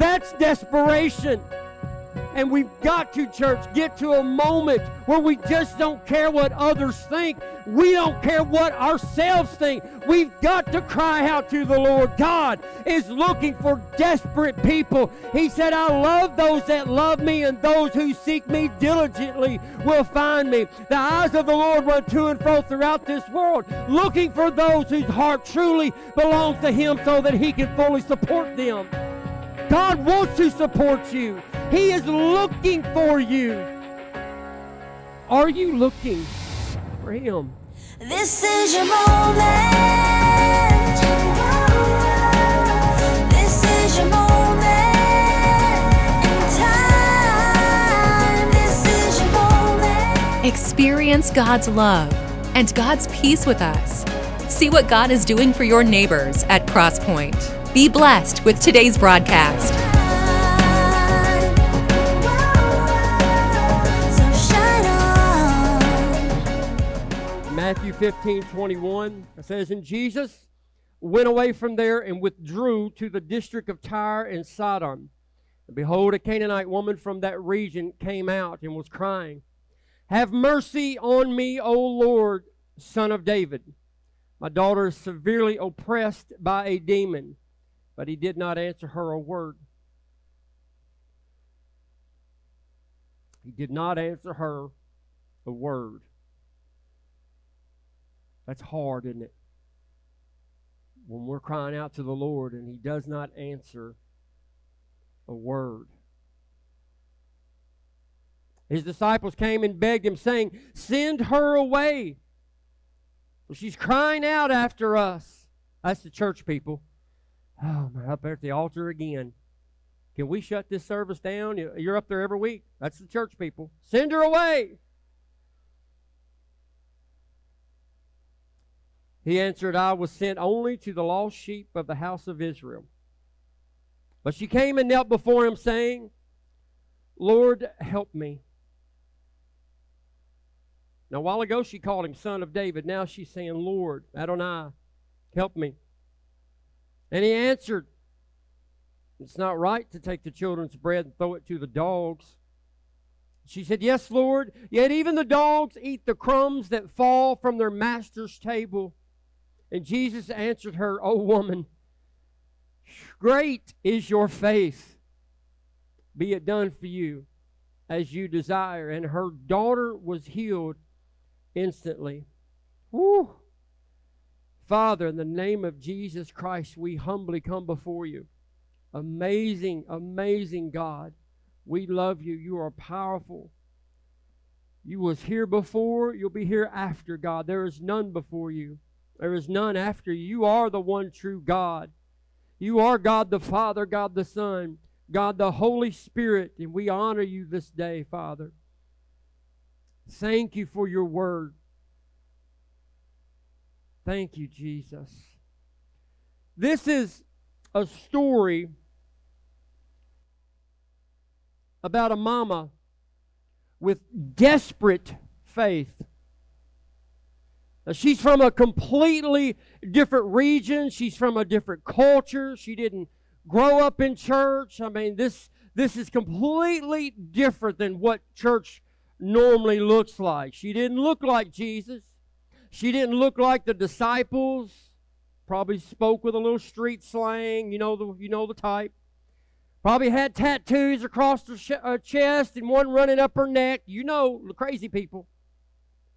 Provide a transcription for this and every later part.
That's desperation. And we've got to, church, get to a moment where we just don't care what others think. We don't care what ourselves think. We've got to cry out to the Lord. God is looking for desperate people. He said, I love those that love me, and those who seek me diligently will find me. The eyes of the Lord run to and fro throughout this world, looking for those whose heart truly belongs to Him so that He can fully support them. God wants to support you. He is looking for you. Are you looking for Him? This is your moment. This is your moment in time. This is your moment. Experience God's love and God's peace with us. See what God is doing for your neighbors at Crosspoint. Be blessed with today's broadcast. Matthew 15, 21 says, And Jesus went away from there and withdrew to the district of Tyre and Sidon. And behold, a Canaanite woman from that region came out and was crying, Have mercy on me, O Lord, son of David. My daughter is severely oppressed by a demon. But he did not answer her a word. He did not answer her a word. That's hard, isn't it? When we're crying out to the Lord and He does not answer a word. His disciples came and begged him, saying, Send her away. She's crying out after us. That's the church people. Oh, man, up there at the altar again. Can we shut this service down? You- You're up there every week. That's the church people. Send her away. He answered, I was sent only to the lost sheep of the house of Israel. But she came and knelt before him, saying, Lord, help me. Now, a while ago, she called him son of David. Now she's saying, Lord, Adonai, help me. And he answered, It's not right to take the children's bread and throw it to the dogs. She said, Yes, Lord, yet even the dogs eat the crumbs that fall from their master's table. And Jesus answered her, O woman, great is your faith. Be it done for you as you desire. And her daughter was healed instantly. Woo! Father, in the name of Jesus Christ, we humbly come before you. Amazing, amazing God. We love you. You are powerful. You was here before, you'll be here after, God. There is none before you. There is none after you. You are the one true God. You are God the Father, God the Son, God the Holy Spirit, and we honor you this day, Father. Thank you for your word. Thank you, Jesus. This is a story about a mama with desperate faith. Now, she's from a completely different region. She's from a different culture. She didn't grow up in church. I mean, this this is completely different than what church normally looks like. She didn't look like Jesus. She didn't look like the disciples. Probably spoke with a little street slang. You know the you know the type. Probably had tattoos across her sh- uh, chest and one running up her neck. You know the crazy people.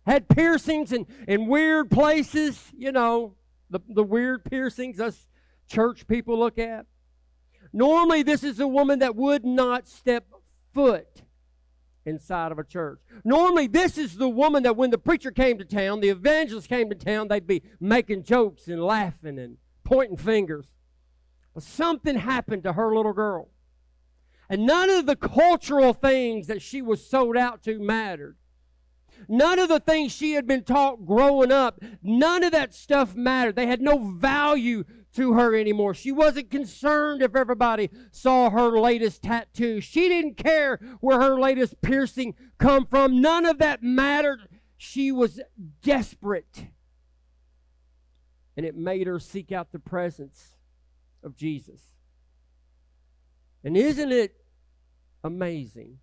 Had piercings in, in weird places. You know the the weird piercings us church people look at. Normally, this is a woman that would not step foot inside of a church. Normally, this is the woman that when the preacher came to town, the evangelist came to town, they'd be making jokes and laughing and pointing fingers. But something happened to her little girl. And none of the cultural things that she was sold out to mattered. None of the things she had been taught growing up, none of that stuff mattered. They had no value to her anymore. She wasn't concerned if everybody saw her latest tattoo. She didn't care where her latest piercing come from. None of that mattered. She was desperate. And it made her seek out the presence of Jesus. And isn't it amazing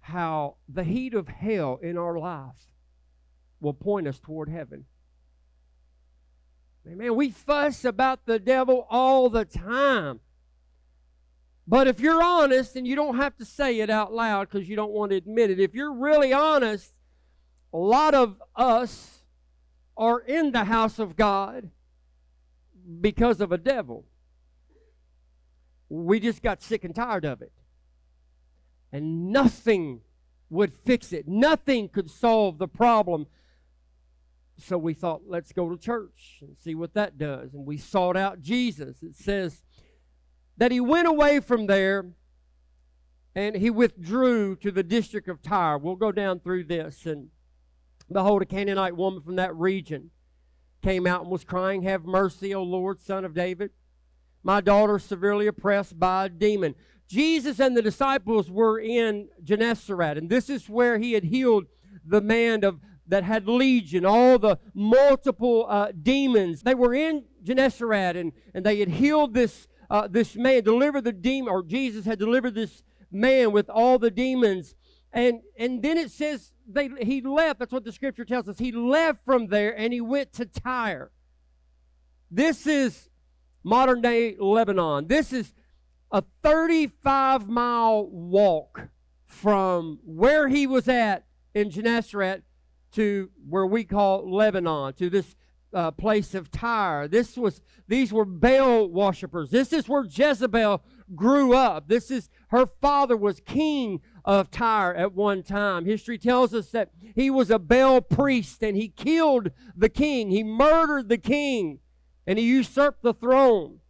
how the heat of hell in our life will point us toward heaven? Man, we fuss about the devil all the time. But if you're honest, and you don't have to say it out loud because you don't want to admit it, if you're really honest, a lot of us are in the house of God because of a devil. We just got sick and tired of it. And nothing would fix it, nothing could solve the problem. So we thought, let's go to church and see what that does. And we sought out Jesus. It says that he went away from there and he withdrew to the district of Tyre. We'll go down through this. And behold, a Canaanite woman from that region came out and was crying, Have mercy, O Lord, son of David. My daughter is severely oppressed by a demon. Jesus and the disciples were in Gennesaret, and this is where he had healed the man of that had legion, all the multiple uh, demons. They were in Gennesaret, and, and they had healed this uh, this man, delivered the demon, or Jesus had delivered this man with all the demons. And and then it says they he left. That's what the scripture tells us. He left from there and he went to Tyre. This is modern day Lebanon. This is a 35 mile walk from where he was at in Gennesaret to where we call Lebanon, to this uh, place of Tyre. This was these were Baal worshippers. This is where Jezebel grew up. This is her father was king of Tyre at one time. History tells us that he was a Baal priest and he killed the king. He murdered the king and he usurped the throne.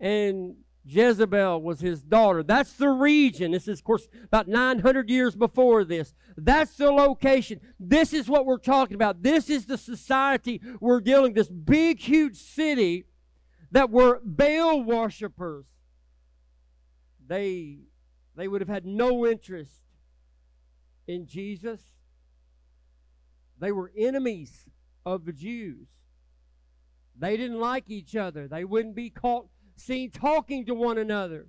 And Jezebel was his daughter. That's the region. This is, of course, about 900 years before this. That's the location. This is what we're talking about. This is the society we're dealing This big, huge city that were Baal worshippers. They, they would have had no interest in Jesus. They were enemies of the Jews. They didn't like each other. They wouldn't be caught seen talking to one another.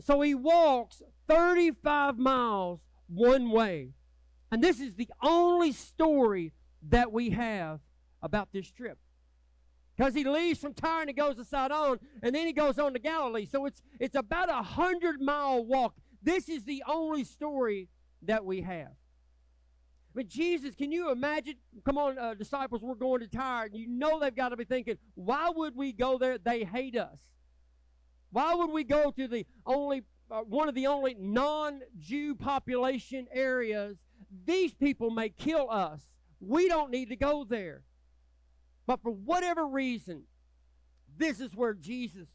So he walks 35 miles one way. And this is the only story that we have about this trip. Because he leaves from Tyre and he goes to Sidon, and then he goes on to Galilee. So it's it's about a hundred mile walk. This is the only story that we have. But Jesus, can you imagine? Come on, uh, disciples, we're going to Tyre. You know they've got to be thinking, why would we go there? They hate us. Why would we go to the only uh, one of the only non-Jew population areas? These people may kill us. We don't need to go there. But for whatever reason, this is where Jesus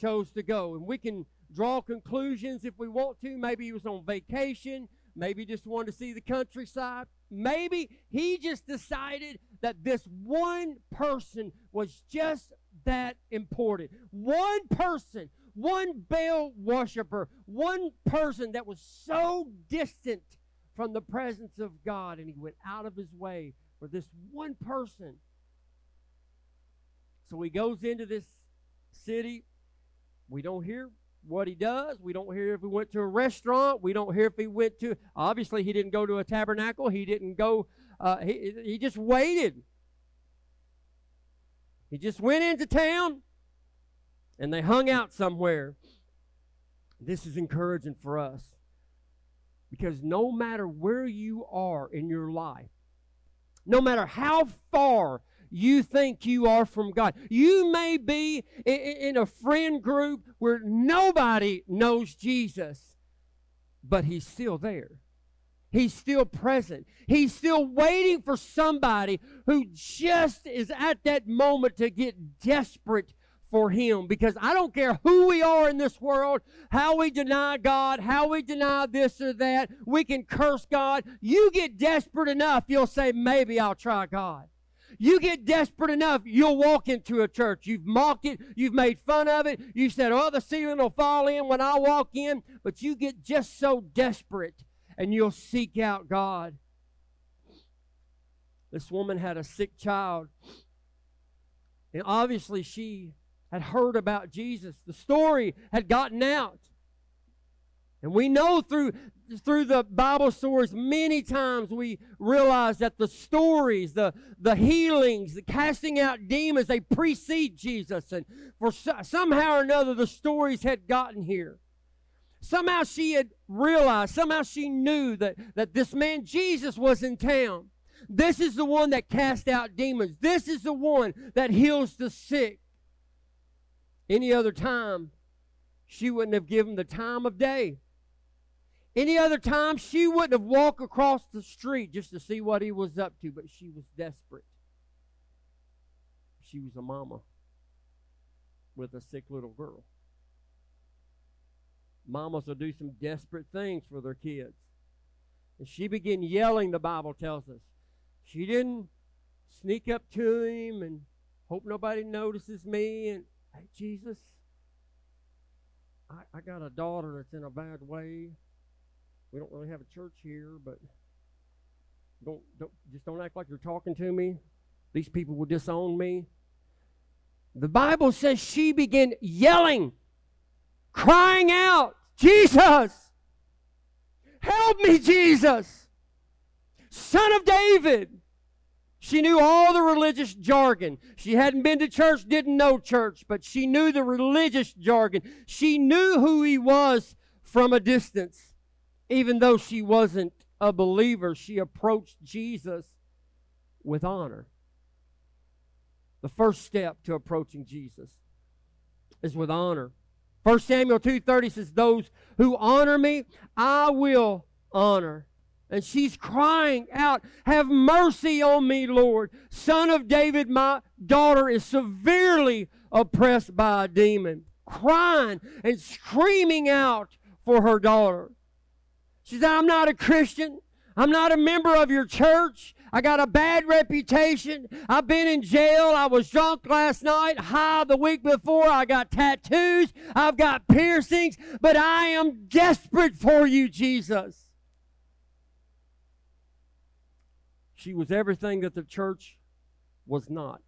chose to go. And we can draw conclusions if we want to. Maybe he was on vacation. Maybe just wanted to see the countryside. Maybe he just decided that this one person was just that important. One person, one Baal worshiper, one person that was so distant from the presence of God, and he went out of his way for this one person. So he goes into this city. We don't hear what he does. We don't hear if he went to a restaurant. We don't hear if he went to, obviously, he didn't go to a tabernacle. He didn't go, uh, he, he just waited. He just went into town and they hung out somewhere. This is encouraging for us because no matter where you are in your life, no matter how far you think you are from God. You may be in a friend group where nobody knows Jesus, but He's still there. He's still present. He's still waiting for somebody who just is at that moment to get desperate for Him. Because I don't care who we are in this world, how we deny God, how we deny this or that, we can curse God. You get desperate enough, you'll say, maybe I'll try God. You get desperate enough, you'll walk into a church. You've mocked it, you've made fun of it, you said, oh, the ceiling will fall in when I walk in, but you get just so desperate and you'll seek out God. This woman had a sick child, and obviously she had heard about Jesus. The story had gotten out. And we know through through the Bible stories, many times we realize that the stories, the, the healings, the casting out demons, they precede Jesus. And for somehow or another, the stories had gotten here. Somehow she had realized, somehow she knew that, that this man Jesus was in town. This is the one that cast out demons. This is the one that heals the sick. Any other time, she wouldn't have given the time of day. Any other time, she wouldn't have walked across the street just to see what he was up to, but she was desperate. She was a mama with a sick little girl. Mamas will do some desperate things for their kids. And she began yelling, the Bible tells us. She didn't sneak up to him and hope nobody notices me and, hey, Jesus, I, I got a daughter that's in a bad way. We don't really have a church here, but don't, don't just don't act like you're talking to me. These people will disown me. The Bible says she began yelling, crying out, Jesus, help me, Jesus, Son of David. She knew all the religious jargon. She hadn't been to church, didn't know church, but she knew the religious jargon. She knew who he was from a distance. Even though she wasn't a believer, she approached Jesus with honor. The first step to approaching Jesus is with honor. 1 Samuel 2:30 says those who honor me I will honor. And she's crying out, Have mercy on me, Lord. Son of David, my daughter is severely oppressed by a demon. Crying and screaming out for her daughter. She said, I'm not a Christian. I'm not a member of your church. I got a bad reputation. I've been in jail. I was drunk last night, high the week before. I got tattoos. I've got piercings. But I am desperate for you, Jesus. She was everything that the church was not.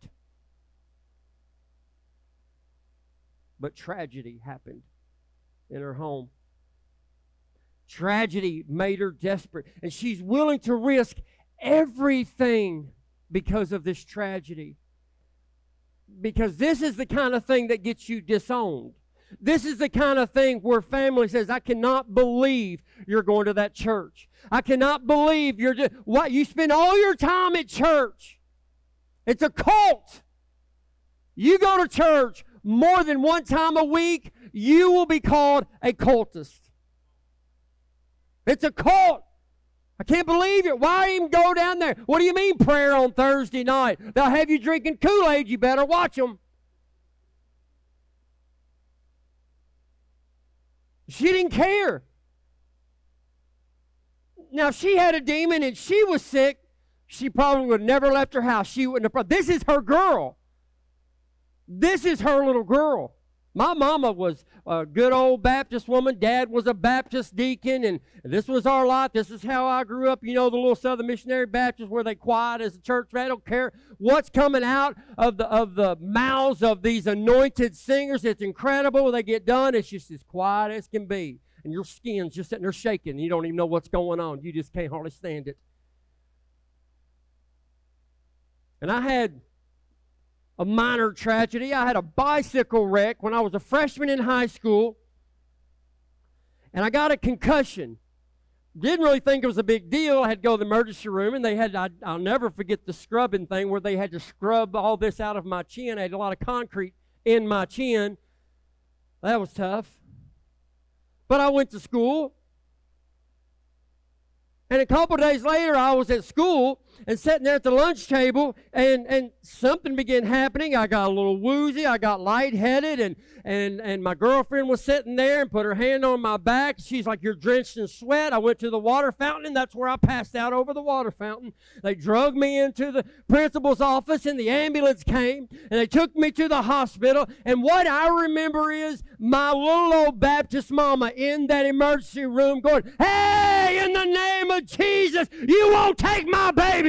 But tragedy happened in her home. Tragedy made her desperate, and she's willing to risk everything because of this tragedy. Because this is the kind of thing that gets you disowned. This is the kind of thing where family says, I cannot believe you're going to that church. I cannot believe you're what you spend all your time at church. It's a cult. You go to church more than one time a week, you will be called a cultist. It's a cult. I can't believe it. Why even go down there? What do you mean prayer on Thursday night? They'll have you drinking Kool Aid. You better watch them. She didn't care. Now, if she had a demon and she was sick, she probably would have never left her house. She wouldn't have. This is her girl. This is her little girl. My mama was a good old Baptist woman. Dad was a Baptist deacon, and this was our life. This is how I grew up. You know, the little Southern Missionary Baptist where they quiet as a church. They don't care what's coming out of the of the mouths of these anointed singers. It's incredible. When they get done, it's just as quiet as can be. And your skin's just sitting there shaking. You don't even know what's going on. You just can't hardly stand it. And I had a minor tragedy. I had a bicycle wreck when I was a freshman in high school, and I got a concussion. Didn't really think it was a big deal. I had to go to the emergency room, and they had, I, will never forget the scrubbing thing where they had to scrub all this out of my chin. I had a lot of concrete in my chin. That was tough. But I went to school. And a couple days later, I was at school, and sitting there at the lunch table and, and something began happening. I got a little woozy. I got lightheaded and, and, and my girlfriend was sitting there and put her hand on my back. She's like, you're drenched in sweat. I went to the water fountain and that's where I passed out over the water fountain. They drug me into the principal's office and the ambulance came and they took me to the hospital. And what I remember is my little old Baptist mama in that emergency room going, hey, in the name of Jesus, you won't take my baby.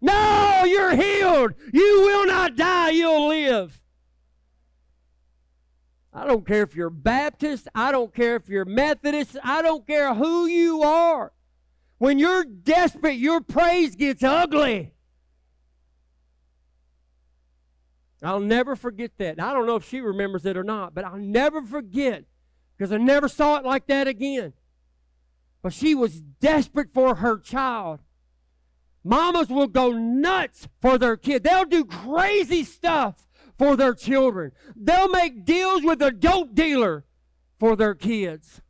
No, you're healed. You will not die, you'll live. I don't care if you're Baptist. I don't care if you're Methodist. I don't care who you are. When you're desperate, your praise gets ugly. I'll never forget that. I don't know if she remembers it or not, but I'll never forget because I never saw it like that again. But she was desperate for her child. Mamas will go nuts for their kid. They'll do crazy stuff for their children. They'll make deals with a dope dealer for their kids.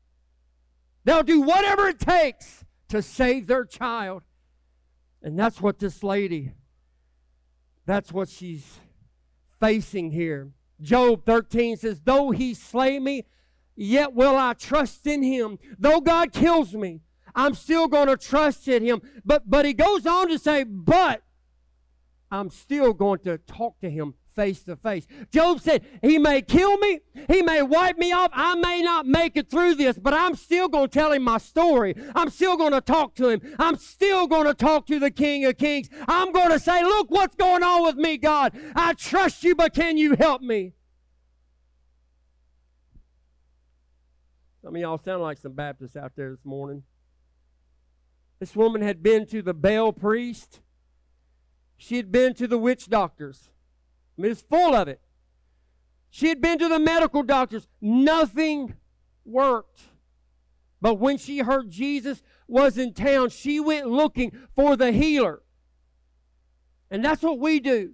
They'll do whatever it takes to save their child. And that's what this lady, that's what she's facing here. Job 13 says, Though he slay me, yet will I trust in him. Though God kills me, I'm still going to trust in him. But but he goes on to say, but I'm still going to talk to him face to face. Job said, He may kill me, He may wipe me off, I may not make it through this, but I'm still going to tell Him my story. I'm still going to talk to Him. I'm still going to talk to the King of Kings. I'm going to say, Look what's going on with me, God. I trust you, but can you help me? Some of y'all sound like some Baptists out there this morning. This woman had been to the Baal priest. She had been to the witch doctors. I mean, it's full of it. She had been to the medical doctors. Nothing worked. But when she heard Jesus was in town, she went looking for the healer. And that's what we do.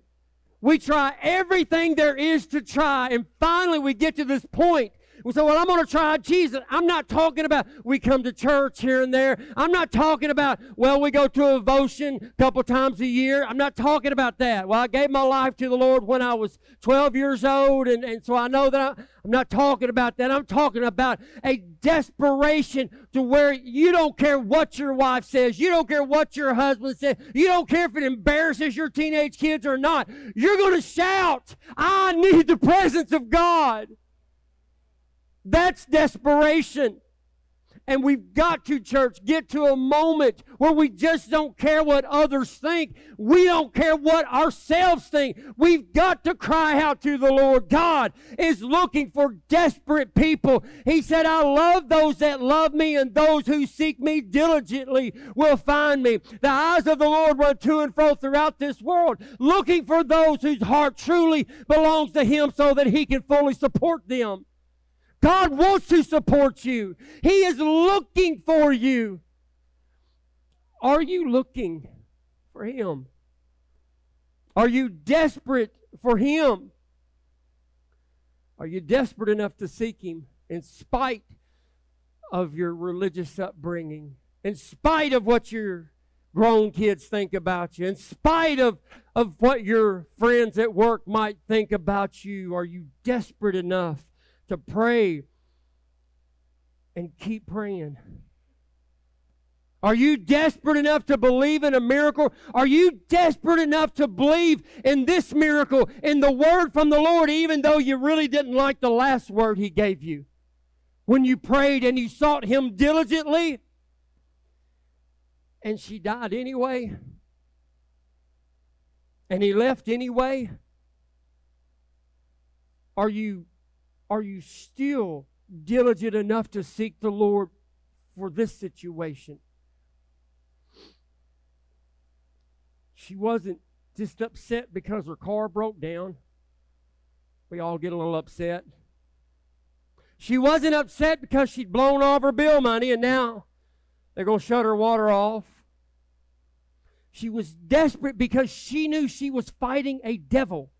We try everything there is to try, and finally we get to this point we say, well, I'm going to try Jesus. I'm not talking about we come to church here and there. I'm not talking about, well, we go to a devotion a couple times a year. I'm not talking about that. Well, I gave my life to the Lord when I was 12 years old, and, and so I know that I, I'm not talking about that. I'm talking about a desperation to where you don't care what your wife says. You don't care what your husband says. You don't care if it embarrasses your teenage kids or not. You're going to shout, I need the presence of God. That's desperation. And we've got to, church, get to a moment where we just don't care what others think. We don't care what ourselves think. We've got to cry out to the Lord. God is looking for desperate people. He said, I love those that love me, and those who seek me diligently will find me. The eyes of the Lord run to and fro throughout this world, looking for those whose heart truly belongs to Him so that He can fully support them. God wants to support you. He is looking for you. Are you looking for Him? Are you desperate for Him? Are you desperate enough to seek Him in spite of your religious upbringing, in spite of what your grown kids think about you, in spite of, of what your friends at work might think about you? Are you desperate enough to pray and keep praying. Are you desperate enough to believe in a miracle? Are you desperate enough to believe in this miracle, in the word from the Lord, even though you really didn't like the last word He gave you? When you prayed and you sought Him diligently, and she died anyway, and He left anyway? Are you are you still diligent enough to seek the Lord for this situation? She wasn't just upset because her car broke down. We all get a little upset. She wasn't upset because she'd blown off her bill money and now they're going to shut her water off. She was desperate because she knew she was fighting a devil.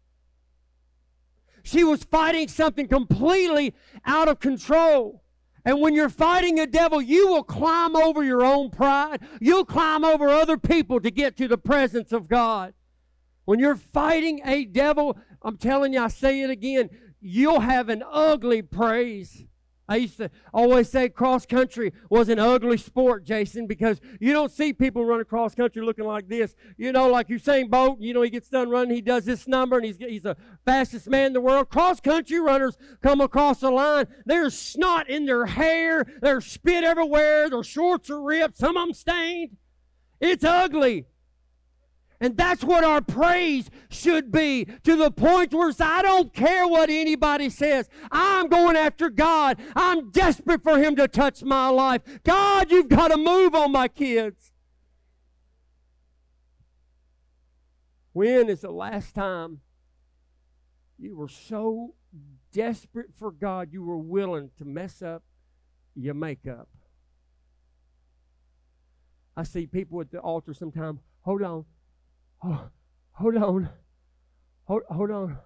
She was fighting something completely out of control. And when you're fighting a devil, you will climb over your own pride. You'll climb over other people to get to the presence of God. When you're fighting a devil, I'm telling you, I say it again, you'll have an ugly praise. I used to always say cross country was an ugly sport, Jason, because you don't see people running cross country looking like this. You know, like Usain Bolt, you know, he gets done running, he does this number, and he's, he's the fastest man in the world. Cross country runners come across the line. There's snot in their hair, there's spit everywhere, their shorts are ripped, some of them stained. It's ugly. And that's what our praise should be to the point where I don't care what anybody says. I'm going after God. I'm desperate for Him to touch my life. God, you've got to move on my kids. When is the last time you were so desperate for God you were willing to mess up your makeup? I see people at the altar sometimes. Hold on. Oh, hold on. Hold, hold on.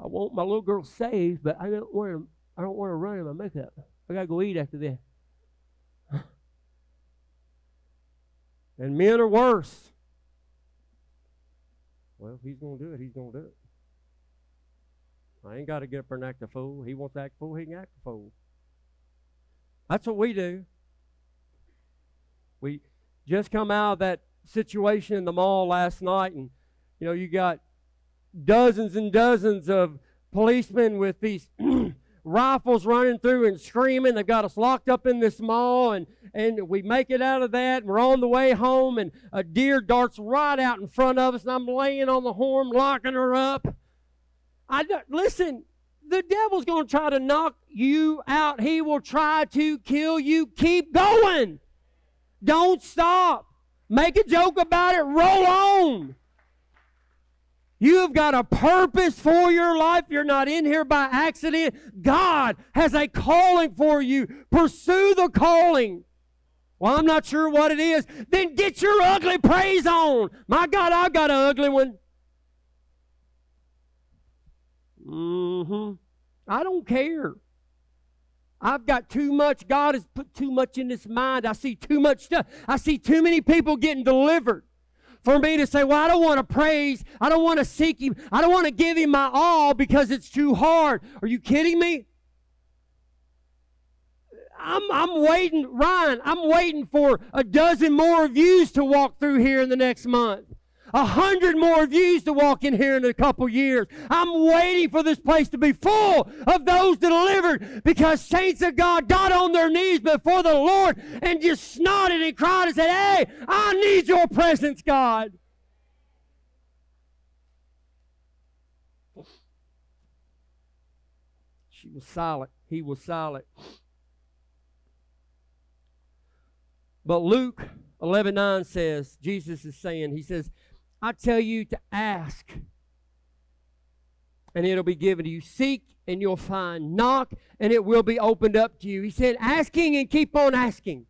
I want my little girl saved, but I don't want to. I don't want to run in my makeup. I gotta go eat after this. And men are worse. Well, if he's gonna do it, he's gonna do it. I ain't got to get up and act a fool. He wants to act a fool, he can act a fool. That's what we do. We just come out of that situation in the mall last night, and you know, you got dozens and dozens of policemen with these rifles running through and screaming. They've got us locked up in this mall, and and we make it out of that. And we're on the way home, and a deer darts right out in front of us, and I'm laying on the horn, locking her up. I listen. The devil's going to try to knock you out. He will try to kill you. Keep going. Don't stop. Make a joke about it. Roll on. You have got a purpose for your life. You're not in here by accident. God has a calling for you. Pursue the calling. Well, I'm not sure what it is. Then get your ugly praise on. My God, I've got an ugly one. Mm-hmm. I don't care. I've got too much. God has put too much in this mind. I see too much stuff. I see too many people getting delivered. For me to say, well, I don't want to praise. I don't want to seek Him. I don't want to give Him my all because it's too hard. Are you kidding me? I'm, I'm waiting, Ryan, I'm waiting for a dozen more views to walk through here in the next month. A hundred more views to walk in here in a couple years. I'm waiting for this place to be full of those delivered because saints of God got on their knees before the Lord and just snorted and cried and said, Hey, I need your presence, God. She was silent. He was silent. But Luke 11 9 says, Jesus is saying, He says, I tell you to ask, and it'll be given to you. Seek, and you'll find. Knock, and it will be opened up to you. He said, asking and keep on asking.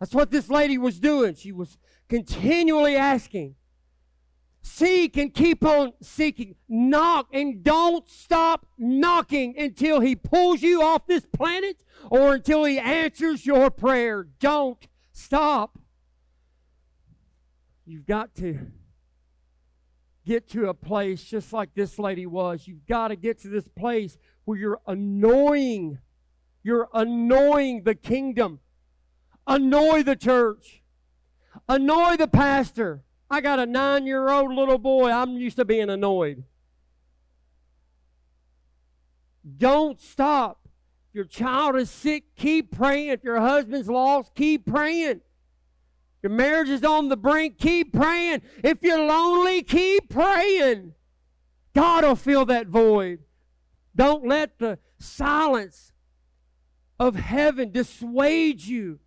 That's what this lady was doing. She was continually asking. Seek and keep on seeking. Knock and don't stop knocking until He pulls you off this planet or until He answers your prayer. Don't stop. You've got to get to a place just like this lady was. You've got to get to this place where you're annoying. You're annoying the kingdom. Annoy the church. Annoy the pastor. I got a nine year old little boy. I'm used to being annoyed. Don't stop. If your child is sick, keep praying. If your husband's lost, keep praying. Your marriage is on the brink, keep praying. If you're lonely, keep praying. God will fill that void. Don't let the silence of heaven dissuade you.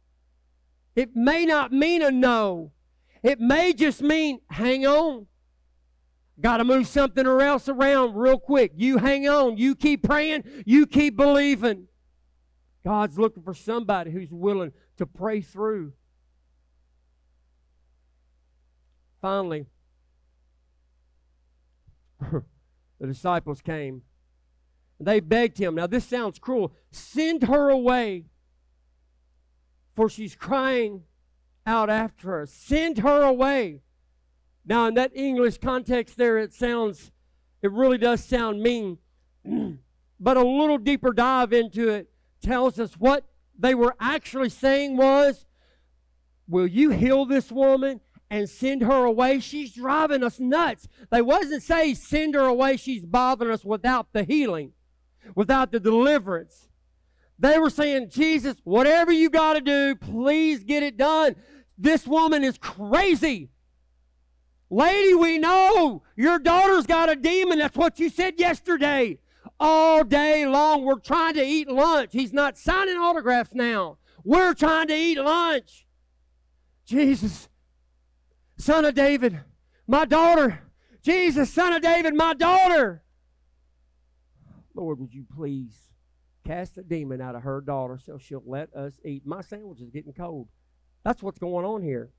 It may not mean a no. It may just mean hang on. Got to move something or else around real quick. You hang on. You keep praying. You keep believing. God's looking for somebody who's willing to pray through. Finally, the disciples came. They begged him. Now, this sounds cruel. Send her away, for she's crying out after us. Send her away. Now, in that English context, there it sounds, it really does sound mean. but a little deeper dive into it tells us what they were actually saying was, Will you heal this woman and send her away? She's driving us nuts. They wasn't saying send her away, she's bothering us without the healing, without the deliverance. They were saying, Jesus, whatever you got to do, please get it done. This woman is crazy. Lady, we know your daughter's got a demon. That's what you said yesterday. All day long, we're trying to eat lunch. He's not signing autographs now. We're trying to eat lunch. Jesus, son of David, my daughter. Jesus, son of David, my daughter. Lord, would you please cast the demon out of her daughter so she'll let us eat? My sandwich is getting cold. That's what's going on here.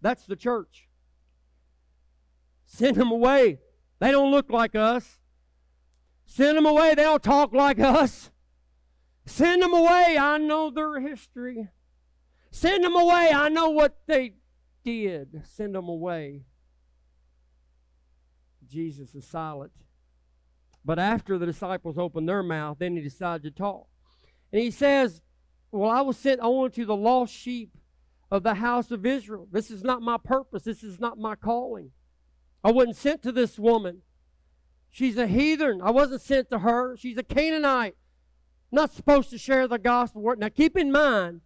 That's the church. Send them away. They don't look like us. Send them away. They don't talk like us. Send them away. I know their history. Send them away. I know what they did. Send them away. Jesus is silent. But after the disciples opened their mouth, then he decided to talk. And he says, Well, I was sent only to the lost sheep of the house of Israel. This is not my purpose. This is not my calling. I wasn't sent to this woman. She's a heathen. I wasn't sent to her. She's a Canaanite. Not supposed to share the gospel. Now keep in mind,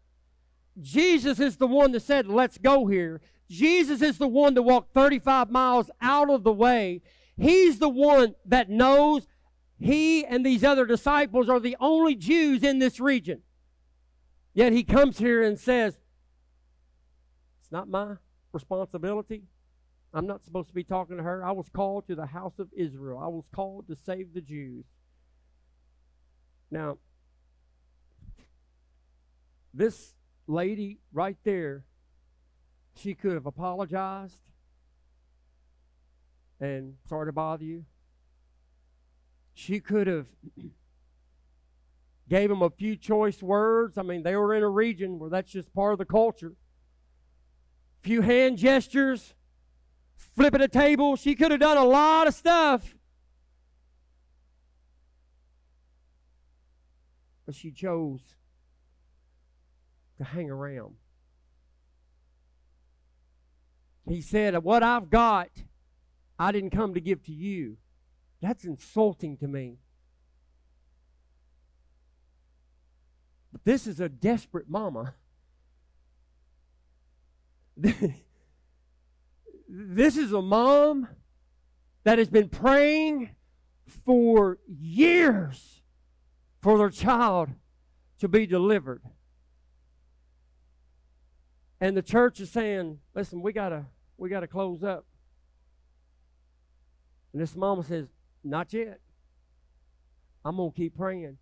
Jesus is the one that said, Let's go here. Jesus is the one that walked 35 miles out of the way. He's the one that knows he and these other disciples are the only Jews in this region. Yet he comes here and says, It's not my responsibility. I'm not supposed to be talking to her. I was called to the house of Israel, I was called to save the Jews. Now, this lady right there, she could have apologized and sorry to bother you. She could have gave him a few choice words. I mean, they were in a region where that's just part of the culture. Few hand gestures, flipping a table. She could have done a lot of stuff. But she chose to hang around. He said, What I've got, I didn't come to give to you. That's insulting to me. But this is a desperate mama. this is a mom that has been praying for years for their child to be delivered. And the church is saying, listen, we gotta we gotta close up. And this mama says, Not yet. I'm gonna keep praying.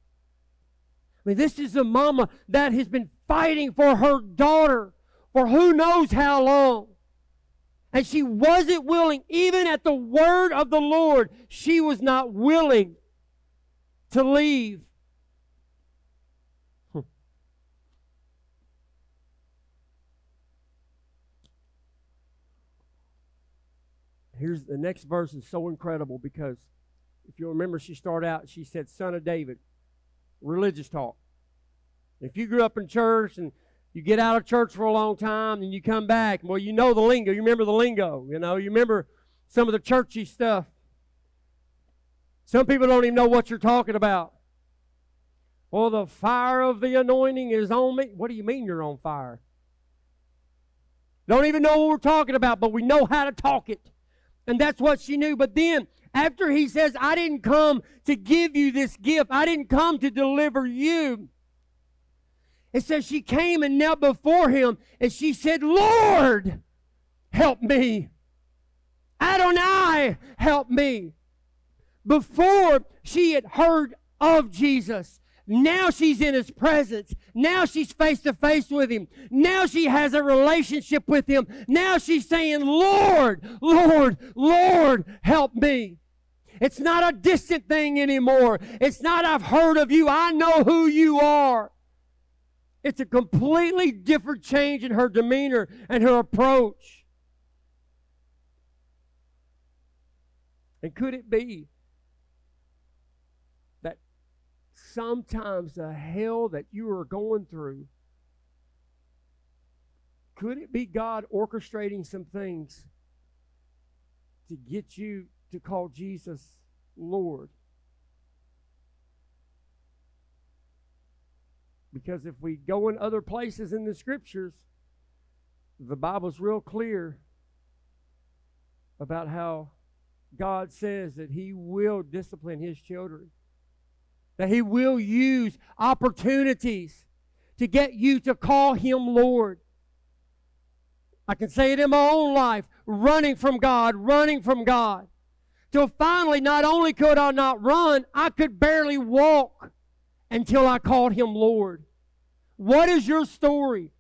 I mean, this is a mama that has been fighting for her daughter for who knows how long. And she wasn't willing, even at the word of the Lord, she was not willing to leave. Here's the next verse is so incredible because if you remember, she started out, she said, Son of David, religious talk. If you grew up in church and you get out of church for a long time and you come back, well, you know the lingo. You remember the lingo. You know, you remember some of the churchy stuff. Some people don't even know what you're talking about. Well, the fire of the anointing is on me. What do you mean you're on fire? Don't even know what we're talking about, but we know how to talk it. And that's what she knew. But then, after he says, I didn't come to give you this gift, I didn't come to deliver you. It says she came and knelt before him and she said, Lord, help me. Adonai, help me. Before she had heard of Jesus, now she's in his presence. Now she's face to face with him. Now she has a relationship with him. Now she's saying, Lord, Lord, Lord, help me. It's not a distant thing anymore. It's not, I've heard of you. I know who you are. It's a completely different change in her demeanor and her approach. And could it be that sometimes the hell that you are going through, could it be God orchestrating some things to get you to call Jesus Lord? Because if we go in other places in the scriptures, the Bible's real clear about how God says that He will discipline His children, that He will use opportunities to get you to call Him Lord. I can say it in my own life running from God, running from God. Till finally, not only could I not run, I could barely walk until I called Him Lord. What is your story?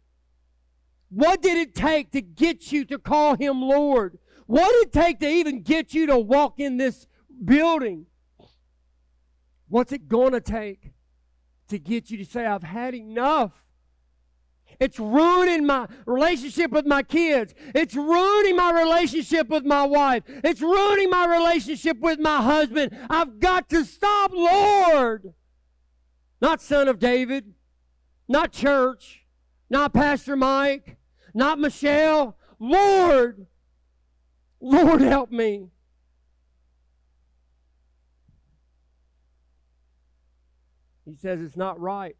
What did it take to get you to call Him Lord? What did it take to even get you to walk in this building? What's it going to take to get you to say, I've had enough? It's ruining my relationship with my kids. It's ruining my relationship with my wife. It's ruining my relationship with my husband. I've got to stop, Lord. Not son of David, not church, not Pastor Mike, not Michelle. Lord, Lord, help me. He says it's not right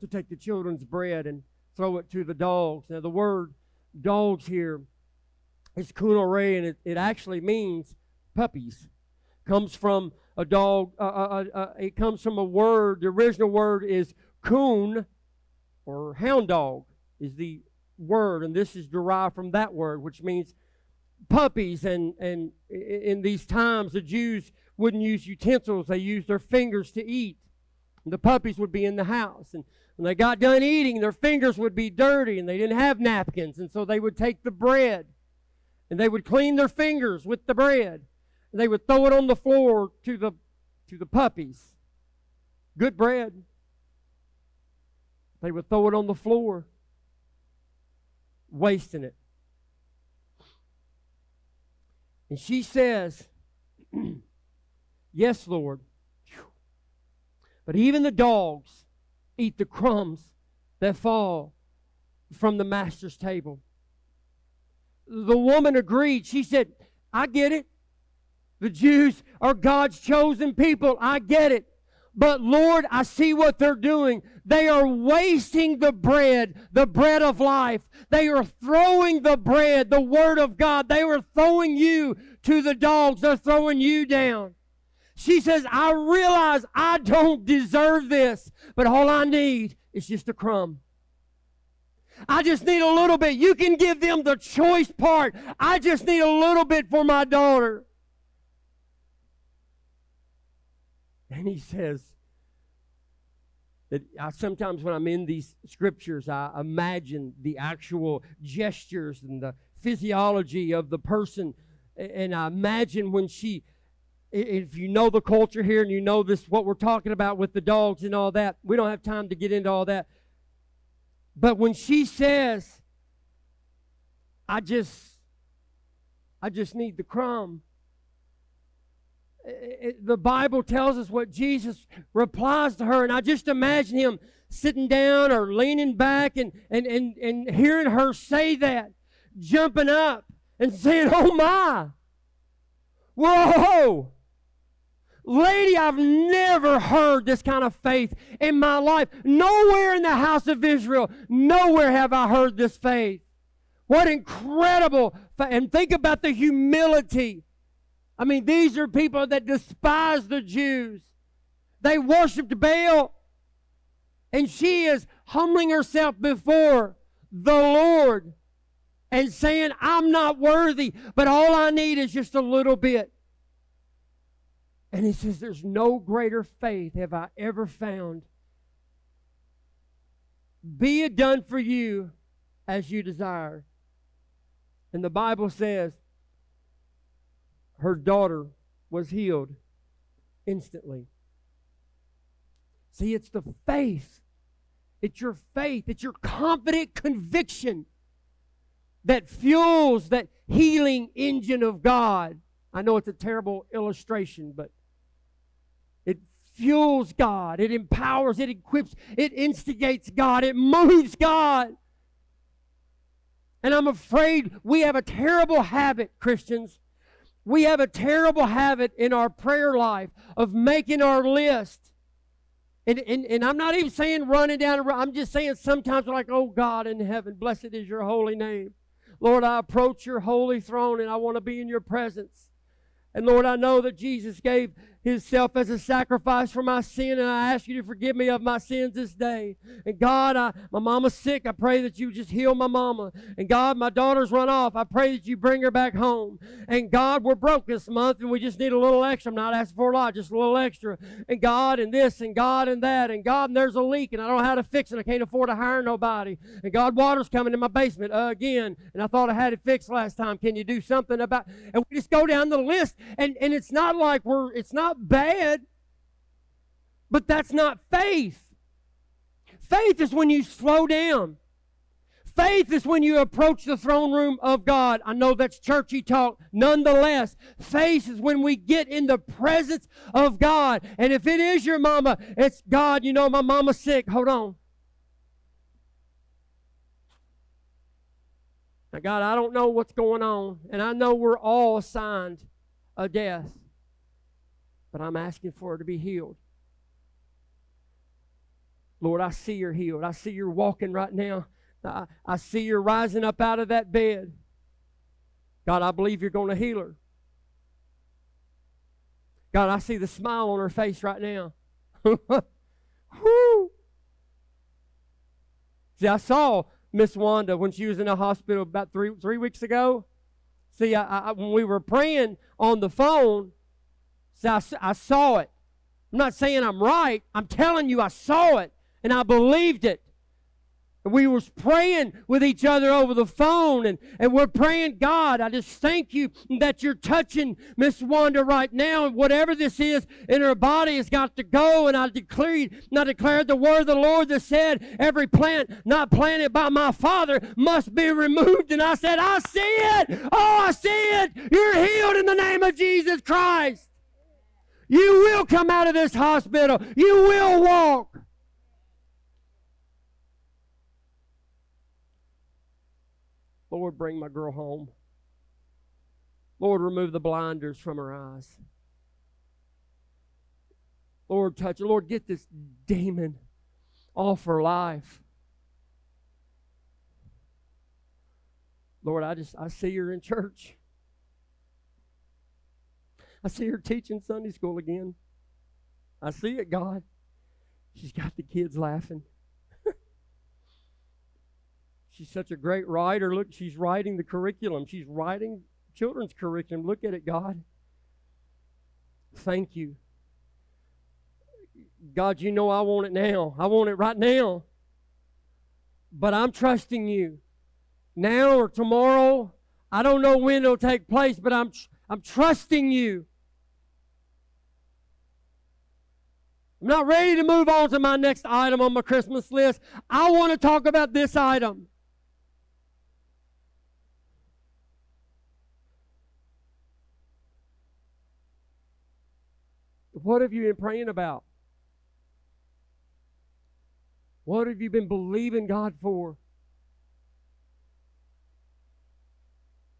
to take the children's bread and throw it to the dogs. Now, the word dogs here is kunore, and it, it actually means puppies. Comes from a dog, uh, uh, uh, uh, it comes from a word, the original word is coon or hound dog is the word, and this is derived from that word, which means puppies. And, and in these times, the Jews wouldn't use utensils, they used their fingers to eat. The puppies would be in the house. And when they got done eating, their fingers would be dirty and they didn't have napkins. And so they would take the bread and they would clean their fingers with the bread. And they would throw it on the floor to the, to the puppies. Good bread. They would throw it on the floor, wasting it. And she says, Yes, Lord. But even the dogs eat the crumbs that fall from the master's table. The woman agreed. She said, I get it. The Jews are God's chosen people. I get it. But Lord, I see what they're doing. They are wasting the bread, the bread of life. They are throwing the bread, the word of God. They are throwing you to the dogs. They're throwing you down. She says, I realize I don't deserve this, but all I need is just a crumb. I just need a little bit. You can give them the choice part. I just need a little bit for my daughter. And he says that I, sometimes when I'm in these scriptures, I imagine the actual gestures and the physiology of the person. And I imagine when she, if you know the culture here and you know this, what we're talking about with the dogs and all that, we don't have time to get into all that. But when she says, I just, I just need the crumb. I- I- the Bible tells us what Jesus replies to her, and I just imagine him sitting down or leaning back and, and, and, and hearing her say that, jumping up and saying, Oh my, whoa, lady, I've never heard this kind of faith in my life. Nowhere in the house of Israel, nowhere have I heard this faith. What incredible, fa- and think about the humility. I mean, these are people that despise the Jews. They worshiped Baal. And she is humbling herself before the Lord and saying, I'm not worthy, but all I need is just a little bit. And he says, There's no greater faith have I ever found. Be it done for you as you desire. And the Bible says, her daughter was healed instantly. See, it's the faith. It's your faith. It's your confident conviction that fuels that healing engine of God. I know it's a terrible illustration, but fuels God. It empowers, it equips, it instigates God, it moves God. And I'm afraid we have a terrible habit, Christians. We have a terrible habit in our prayer life of making our list And, and, and I'm not even saying running down. I'm just saying sometimes we're like, oh God in heaven, blessed is your holy name. Lord, I approach your holy throne and I want to be in your presence. And Lord, I know that Jesus gave himself as a sacrifice for my sin, and I ask you to forgive me of my sins this day. And God, I, my mama's sick. I pray that you just heal my mama. And God, my daughter's run off. I pray that you bring her back home. And God, we're broke this month, and we just need a little extra. I'm not asking for a lot, just a little extra. And God, and this, and God, and that. And God, and there's a leak, and I don't know how to fix it. I can't afford to hire nobody. And God, water's coming in my basement uh, again. And I thought I had it fixed last time. Can you do something about? And we just go down the list, and and it's not like we're. It's not bad, but that's not faith. Faith is when you slow down. Faith is when you approach the throne room of God. I know that's churchy talk. Nonetheless, faith is when we get in the presence of God. And if it is your mama, it's God, you know, my mama's sick. Hold on. Now, God, I don't know what's going on, and I know we're all assigned a death, but I'm asking for her to be healed. Lord, I see her healed. I see her walking right now. I, I see her rising up out of that bed. God, I believe you're going to heal her. God, I see the smile on her face right now. Whew. See, I saw Miss Wanda when she was in the hospital about three three weeks ago. See, I, I, when we were praying on the phone, see, I, I saw it. I'm not saying I'm right. I'm telling you, I saw it and I believed it. And we was praying with each other over the phone, and, and we're praying, God, I just thank you that you're touching Miss Wanda right now, and whatever this is in her body has got to go. And I declared, and I declared the word of the Lord that said, every plant not planted by my Father must be removed. And I said, I see it. Oh, I see it. You're healed in the name of Jesus Christ. You will come out of this hospital. You will walk. Lord, bring my girl home. Lord, remove the blinders from her eyes. Lord, touch her. Lord, get this demon off her life. Lord, I just I see her in church. I see her teaching Sunday school again. I see it, God. She's got the kids laughing. She's such a great writer. Look, she's writing the curriculum. She's writing children's curriculum. Look at it, God. Thank you. God, you know I want it now. I want it right now. But I'm trusting you. Now or tomorrow, I don't know when it'll take place, but I'm I'm trusting you. I'm not ready to move on to my next item on my Christmas list. I want to talk about this item. What have you been praying about? What have you been believing God for?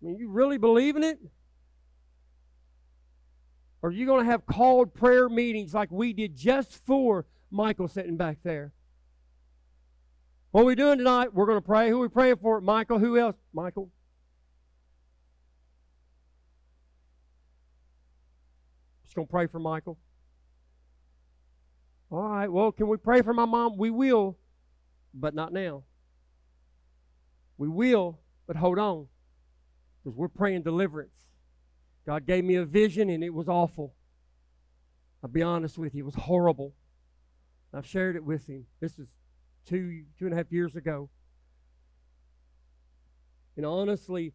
I mean, you really believe in it? Are you going to have called prayer meetings like we did just for Michael sitting back there? What are we doing tonight? We're going to pray. Who are we praying for? Michael. Who else? Michael. Just going to pray for Michael. All right. Well, can we pray for my mom? We will, but not now. We will, but hold on. Because we're praying deliverance. God gave me a vision and it was awful. I'll be honest with you, it was horrible. I've shared it with him. This is two, two and a half years ago. And honestly,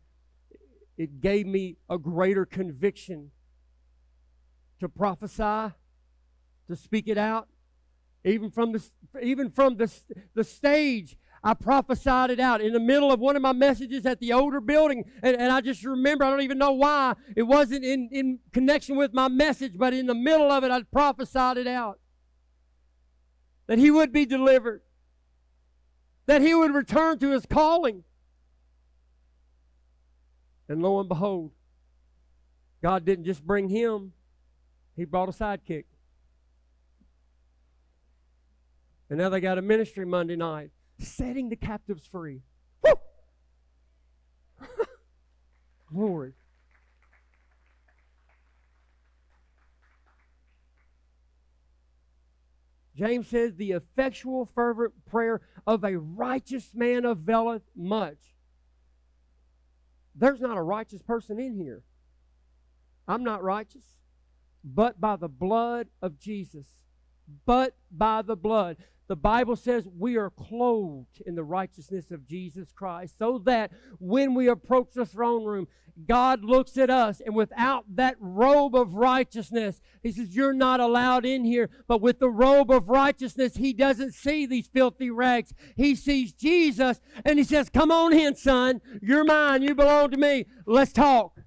it gave me a greater conviction to prophesy, to speak it out. Even from the, even from the, the stage, I prophesied it out in the middle of one of my messages at the older building. And, and I just remember, I don't even know why. It wasn't in, in connection with my message, but in the middle of it, I prophesied it out. That he would be delivered. That he would return to his calling. And lo and behold, God didn't just bring him, he brought a sidekick. And now they got a ministry Monday night, setting the captives free. Glory. James says, The effectual, fervent prayer of a righteous man availeth much. There's not a righteous person in here. I'm not righteous, but by the blood of Jesus. But by the blood. The Bible says we are clothed in the righteousness of Jesus Christ so that when we approach the throne room, God looks at us and without that robe of righteousness, He says, You're not allowed in here. But with the robe of righteousness, He doesn't see these filthy rags. He sees Jesus and He says, Come on in, son. You're mine. You belong to me. Let's talk.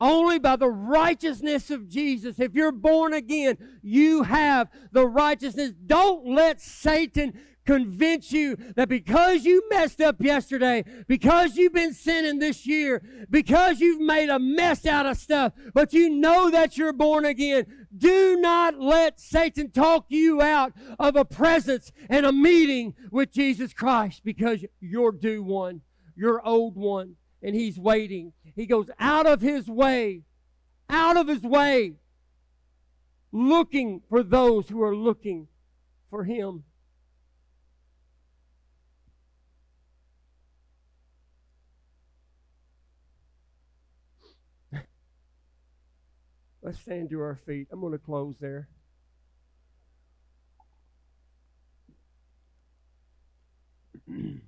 Only by the righteousness of Jesus. If you're born again, you have the righteousness. Don't let Satan convince you that because you messed up yesterday, because you've been sinning this year, because you've made a mess out of stuff, but you know that you're born again, do not let Satan talk you out of a presence and a meeting with Jesus Christ because you're due one, you're old one, and he's waiting. He goes out of his way, out of his way, looking for those who are looking for him. Let's stand to our feet. I'm going to close there.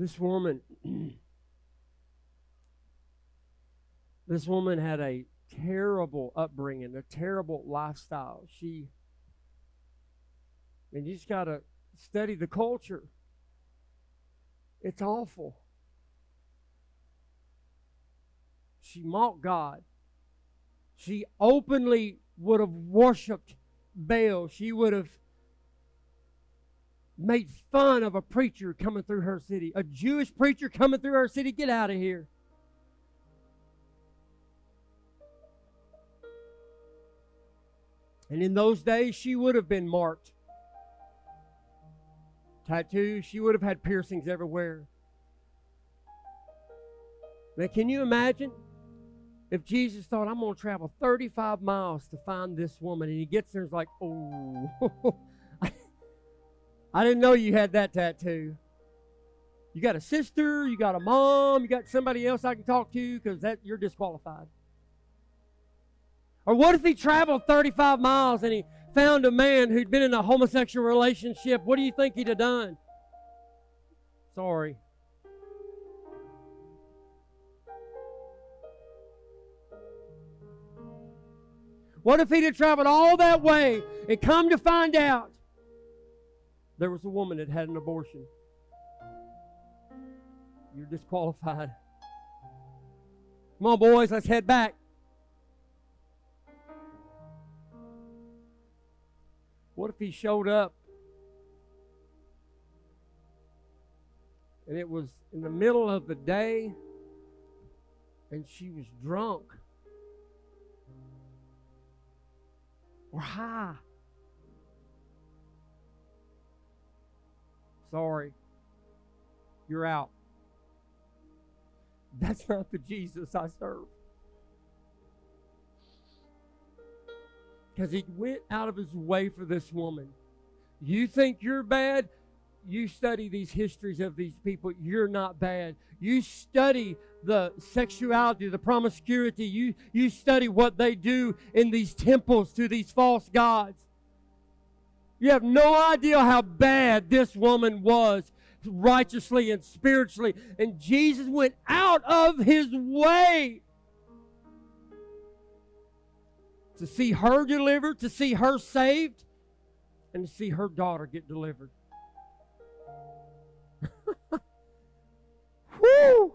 This woman, this woman had a terrible upbringing, a terrible lifestyle. She, and you just got to study the culture. It's awful. She mocked God. She openly would have worshiped Baal. She would have made fun of a preacher coming through her city. A Jewish preacher coming through her city. Get out of here. And in those days, she would have been marked. Tattoos, she would have had piercings everywhere. Now, can you imagine if Jesus thought, I'm going to travel 35 miles to find this woman, and he gets there and is like, oh, I didn't know you had that tattoo. You got a sister, you got a mom, you got somebody else I can talk to because that you're disqualified. Or what if he traveled 35 miles and he found a man who'd been in a homosexual relationship? What do you think he'd have done? Sorry. What if he'd have traveled all that way and come to find out there was a woman that had an abortion? You're disqualified. Come on, boys, let's head back. What if he showed up and it was in the middle of the day and she was drunk or high? Sorry, you're out. That's not the Jesus I serve. Because he went out of his way for this woman. You think you're bad? You study these histories of these people. You're not bad. You study the sexuality, the promiscuity. You, you study what they do in these temples to these false gods. You have no idea how bad this woman was righteously and spiritually. And Jesus went out of his way to see her delivered, to see her saved, and to see her daughter get delivered. Woo!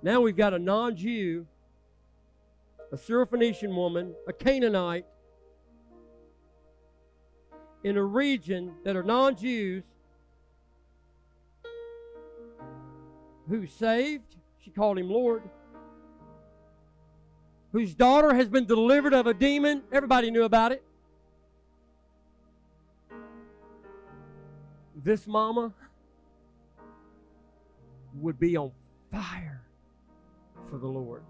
Now we've got a non Jew a Syrophoenician woman, a Canaanite, in a region that are non Jews who's saved. She called him Lord. Whose daughter has been delivered of a demon. Everybody knew about it. This mama would be on fire for the Lord.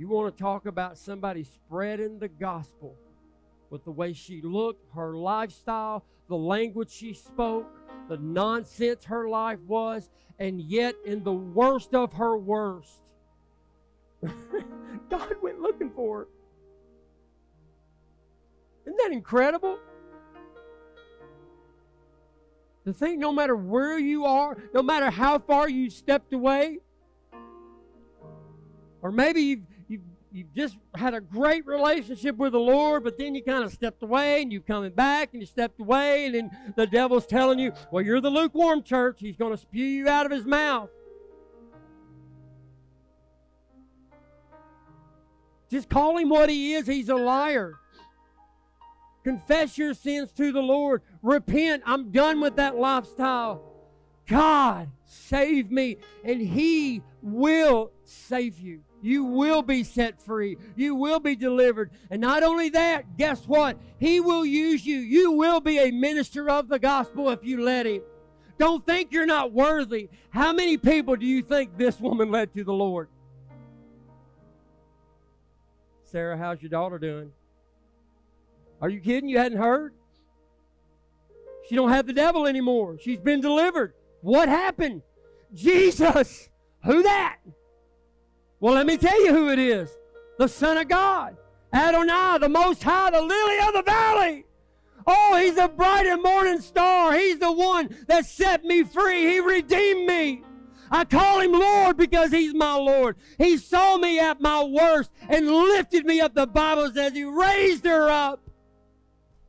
You want to talk about somebody spreading the gospel with the way she looked, her lifestyle, the language she spoke, the nonsense her life was, and yet in the worst of her worst, God went looking for her. Isn't that incredible? To think no matter where you are, no matter how far you stepped away, or maybe you've, you've just had a great relationship with the Lord, but then you kind of stepped away and you're coming back and you stepped away, and then the devil's telling you, well, you're the lukewarm church. He's going to spew you out of his mouth. Just call him what he is. He's a liar. Confess your sins to the Lord. Repent. I'm done with that lifestyle. God, save me, and He will save you. You will be set free. You will be delivered. And not only that, guess what? He will use you. You will be a minister of the gospel if you let Him. Don't think you're not worthy. How many people do you think this woman led to the Lord? Sarah, how's your daughter doing? Are you kidding? You hadn't heard? She don't have the devil anymore. She's been delivered. What happened? Jesus. Who that? Well, let me tell you who it is. The Son of God. Adonai, the Most High, the lily of the valley. Oh, he's the bright and morning star. He's the one that set me free. He redeemed me. I call him Lord because he's my Lord. He saw me at my worst and lifted me up. The Bible says he raised her up.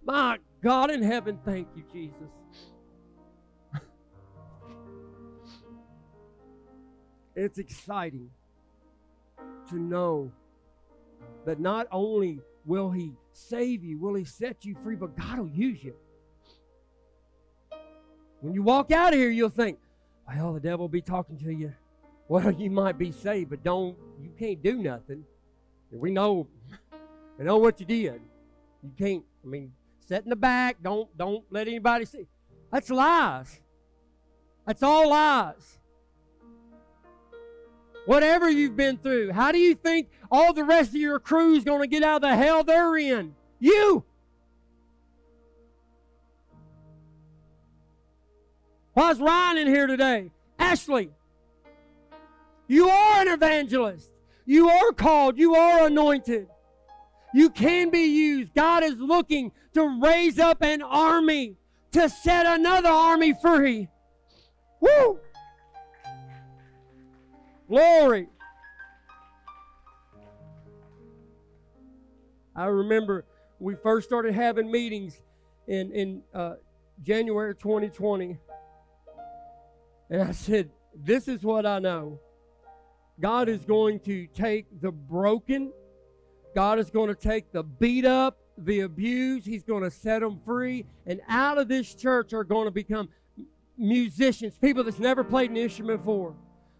My God in heaven, thank you, Jesus. it's exciting to know that not only will He save you, will He set you free, but God will use you. When you walk out of here, you'll think, well, the devil will be talking to you. Well, you might be saved, but don't, you can't do nothing. We know, we know what you did. You can't, I mean, sit in the back, don't, don't let anybody see. That's lies. That's all lies. Whatever you've been through, how do you think all the rest of your crew is going to get out of the hell they're in? You. Why's Ryan in here today? Ashley, you are an evangelist. You are called. You are anointed. You can be used. God is looking to raise up an army to set another army free. Woo! Glory. I remember we first started having meetings in, in uh, January 2020. And I said, This is what I know. God is going to take the broken, God is going to take the beat up, the abused, He's going to set them free. And out of this church are going to become musicians, people that's never played an instrument before,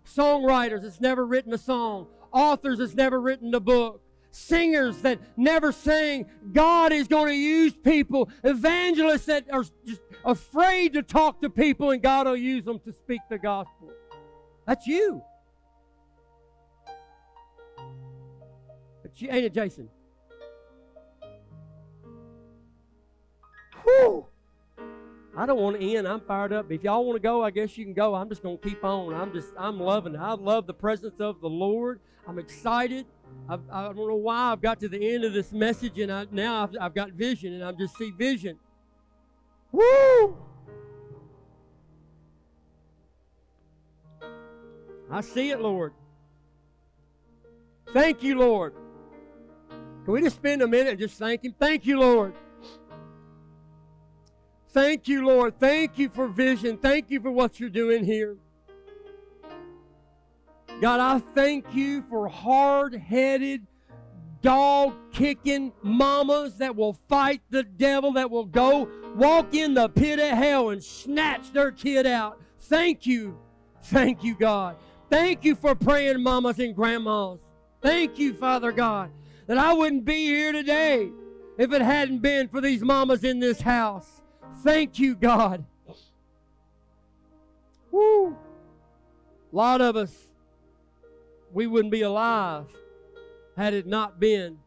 songwriters that's never written a song, authors that's never written a book singers that never sang. God is going to use people, evangelists that are just afraid to talk to people, and God will use them to speak the gospel. That's you. But you, ain't it, Jason? Whew. I don't want to end. I'm fired up. If y'all want to go, I guess you can go. I'm just going to keep on. I'm just, I'm loving it. I love the presence of the Lord. I'm excited. I've, I don't know why I've got to the end of this message and I, now I've, I've got vision and I just see vision. Woo! I see it, Lord. Thank you, Lord. Can we just spend a minute and just thank Him? Thank you, Lord. Thank you, Lord. Thank you for vision. Thank you for what you're doing here. God, I thank you for hard headed, dog kicking mamas that will fight the devil, that will go walk in the pit of hell and snatch their kid out. Thank you. Thank you, God. Thank you for praying mamas and grandmas. Thank you, Father God, that I wouldn't be here today if it hadn't been for these mamas in this house. Thank you, God. Woo. A lot of us, we wouldn't be alive had it not been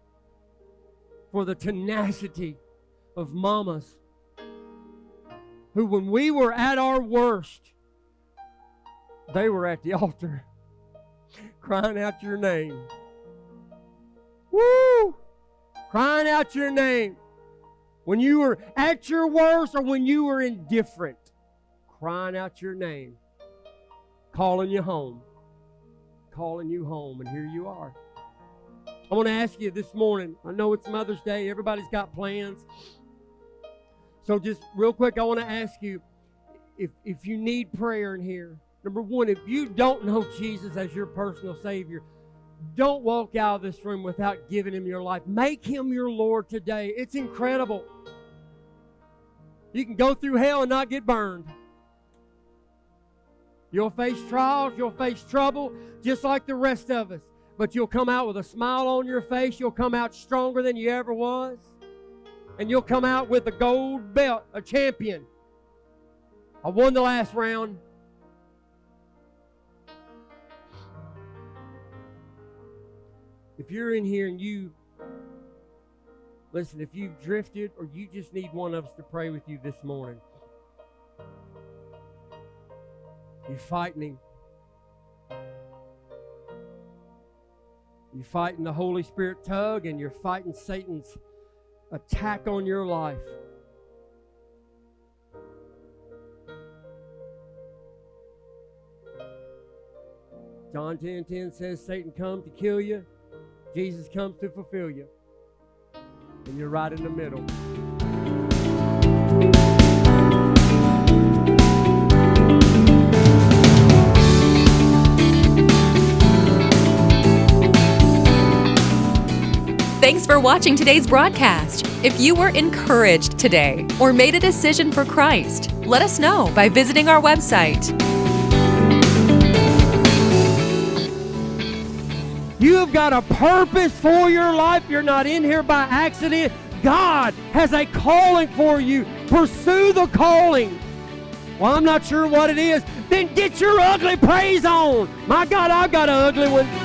for the tenacity of mamas who, when we were at our worst, they were at the altar crying out your name. Woo! Crying out your name. When you were at your worst or when you were indifferent, crying out your name, calling you home, calling you home, and here you are. I want to ask you this morning. I know it's Mother's Day, everybody's got plans. So, just real quick, I want to ask you if, if you need prayer in here. Number one, if you don't know Jesus as your personal Savior, don't walk out of this room without giving Him your life. Make Him your Lord today. It's incredible. You can go through hell and not get burned. You'll face trials, you'll face trouble, just like the rest of us. But you'll come out with a smile on your face. You'll come out stronger than you ever was. And you'll come out with a gold belt, a champion. I won the last round. If you're in here and you, listen, if you've drifted or you just need one of us to pray with you this morning, you're fighting. You're fighting the Holy Spirit tug and you're fighting Satan's attack on your life. John 10 10 says Satan come to kill you, Jesus comes to fulfill you. And you're right in the middle. Thanks for watching today's broadcast. If you were encouraged today or made a decision for Christ, let us know by visiting our website. You have got a purpose for your life. You're not in here by accident. God has a calling for you. Pursue the calling. Well, I'm not sure what it is. Then get your ugly praise on. My God, I've got an ugly one.